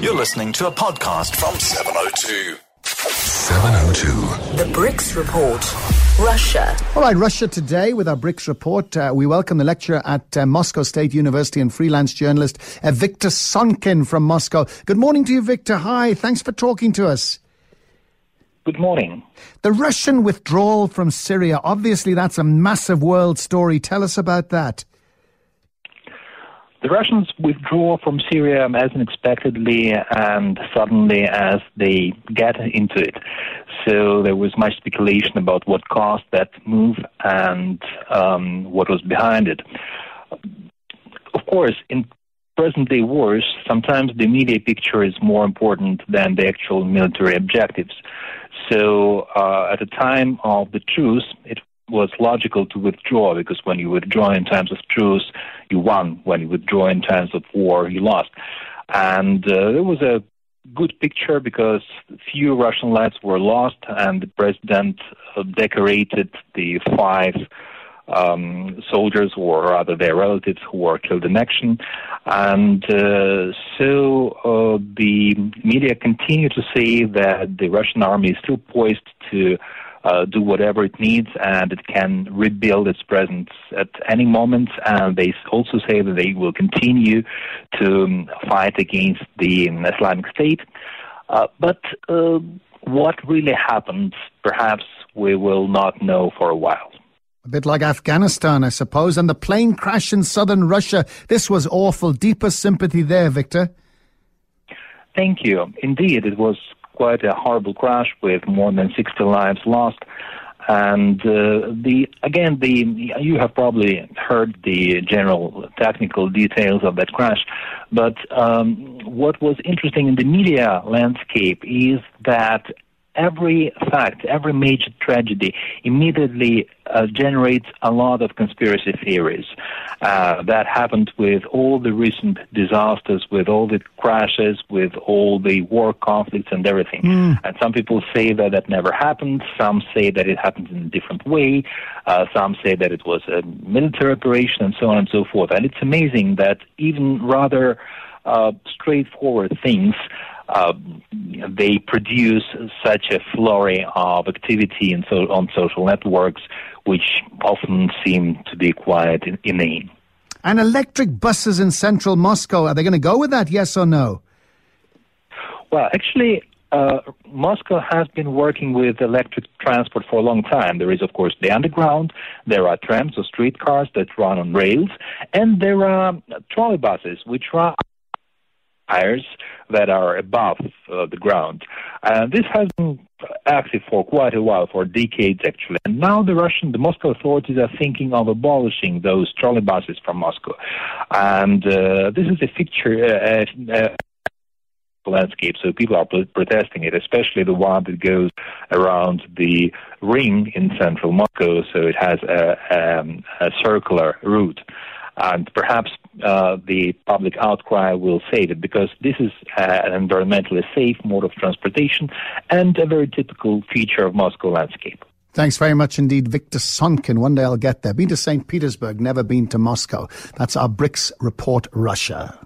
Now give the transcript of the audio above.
You're listening to a podcast from 702. 702. The BRICS Report. Russia. All right, Russia today with our BRICS report. Uh, we welcome the lecturer at uh, Moscow State University and freelance journalist uh, Viktor Sonkin from Moscow. Good morning to you, Victor. Hi, thanks for talking to us. Good morning. The Russian withdrawal from Syria, obviously that's a massive world story. Tell us about that. The Russians withdraw from Syria as unexpectedly and suddenly as they get into it. So there was much speculation about what caused that move and um, what was behind it. Of course, in present day wars, sometimes the media picture is more important than the actual military objectives. So uh, at the time of the truce, it was logical to withdraw because when you withdraw in times of truce, you won. When you withdraw in terms of war, you lost. And uh, it was a good picture because few Russian lives were lost, and the president uh, decorated the five um, soldiers, or rather their relatives, who were killed in action. And uh, so uh, the media continue to say that the Russian army is still poised to uh, do whatever it needs and it can rebuild its presence at any moment. And they also say that they will continue to um, fight against the Islamic State. Uh, but uh, what really happened, perhaps we will not know for a while. A bit like Afghanistan, I suppose, and the plane crash in southern Russia. This was awful. Deepest sympathy there, Victor. Thank you. Indeed, it was quite a horrible crash with more than 60 lives lost. And uh, the again, the you have probably heard the general technical details of that crash, but um, what was interesting in the media landscape is that every fact, every major tragedy immediately uh, generates a lot of conspiracy theories. Uh, that happened with all the recent disasters, with all the crashes, with all the war conflicts and everything. Mm. And some people say that that never happened. Some say that it happened in a different way. Uh, some say that it was a military operation and so on and so forth. And it's amazing that even rather uh, straightforward things uh, they produce such a flurry of activity in so, on social networks, which often seem to be quite inane. And electric buses in central Moscow, are they going to go with that, yes or no? Well, actually, uh, Moscow has been working with electric transport for a long time. There is, of course, the underground. There are trams or streetcars that run on rails, and there are trolley buses which run tires that are above uh, the ground. And this has been active for quite a while, for decades actually. And now the Russian, the Moscow authorities are thinking of abolishing those trolley buses from Moscow. And uh, this is a picture. Uh, uh, landscape, so people are protesting it, especially the one that goes around the ring in central Moscow, so it has a, um, a circular route and perhaps uh, the public outcry will save it because this is uh, an environmentally safe mode of transportation and a very typical feature of Moscow landscape. Thanks very much indeed, Victor Sonkin. One day I'll get there. Been to St. Petersburg, never been to Moscow. That's our BRICS Report Russia.